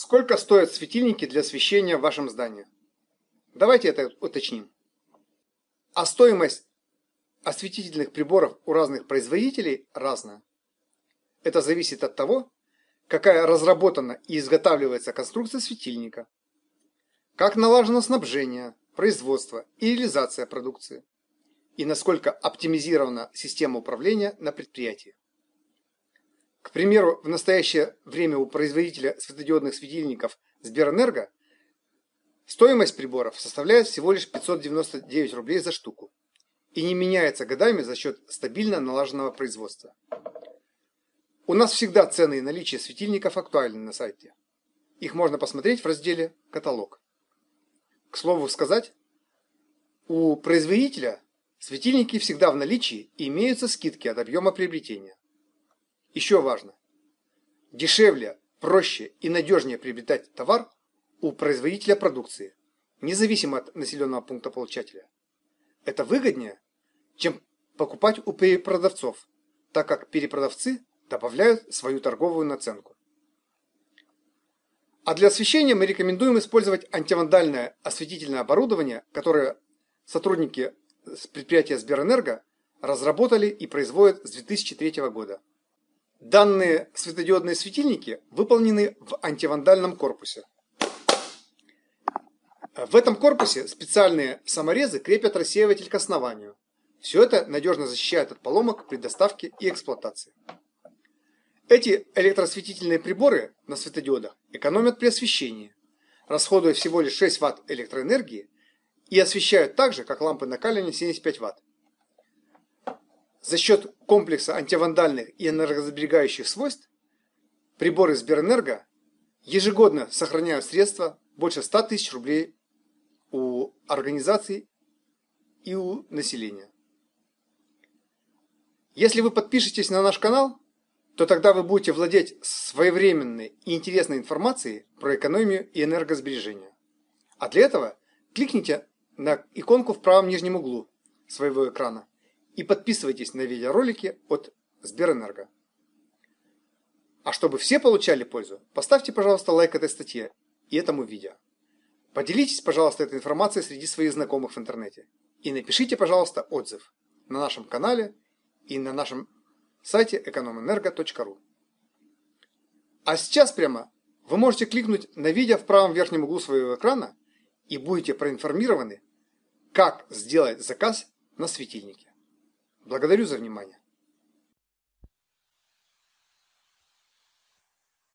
Сколько стоят светильники для освещения в вашем здании? Давайте это уточним. А стоимость осветительных приборов у разных производителей разная. Это зависит от того, какая разработана и изготавливается конструкция светильника, как налажено снабжение, производство и реализация продукции, и насколько оптимизирована система управления на предприятии. К примеру, в настоящее время у производителя светодиодных светильников Сберэнерго стоимость приборов составляет всего лишь 599 рублей за штуку и не меняется годами за счет стабильно налаженного производства. У нас всегда цены и наличие светильников актуальны на сайте. Их можно посмотреть в разделе «Каталог». К слову сказать, у производителя светильники всегда в наличии и имеются скидки от объема приобретения. Еще важно. Дешевле, проще и надежнее приобретать товар у производителя продукции, независимо от населенного пункта получателя. Это выгоднее, чем покупать у перепродавцов, так как перепродавцы добавляют свою торговую наценку. А для освещения мы рекомендуем использовать антивандальное осветительное оборудование, которое сотрудники предприятия Сберэнерго разработали и производят с 2003 года. Данные светодиодные светильники выполнены в антивандальном корпусе. В этом корпусе специальные саморезы крепят рассеиватель к основанию. Все это надежно защищает от поломок при доставке и эксплуатации. Эти электросветительные приборы на светодиодах экономят при освещении, расходуя всего лишь 6 Вт электроэнергии и освещают так же, как лампы накаливания 75 Вт. За счет комплекса антивандальных и энергосберегающих свойств приборы Сберэнерго ежегодно сохраняют средства больше 100 тысяч рублей у организаций и у населения. Если вы подпишетесь на наш канал, то тогда вы будете владеть своевременной и интересной информацией про экономию и энергосбережение. А для этого кликните на иконку в правом нижнем углу своего экрана и подписывайтесь на видеоролики от Сберэнерго. А чтобы все получали пользу, поставьте, пожалуйста, лайк этой статье и этому видео. Поделитесь, пожалуйста, этой информацией среди своих знакомых в интернете. И напишите, пожалуйста, отзыв на нашем канале и на нашем сайте экономэнерго.ру. А сейчас прямо вы можете кликнуть на видео в правом верхнем углу своего экрана и будете проинформированы, как сделать заказ на светильнике. Благодарю за внимание.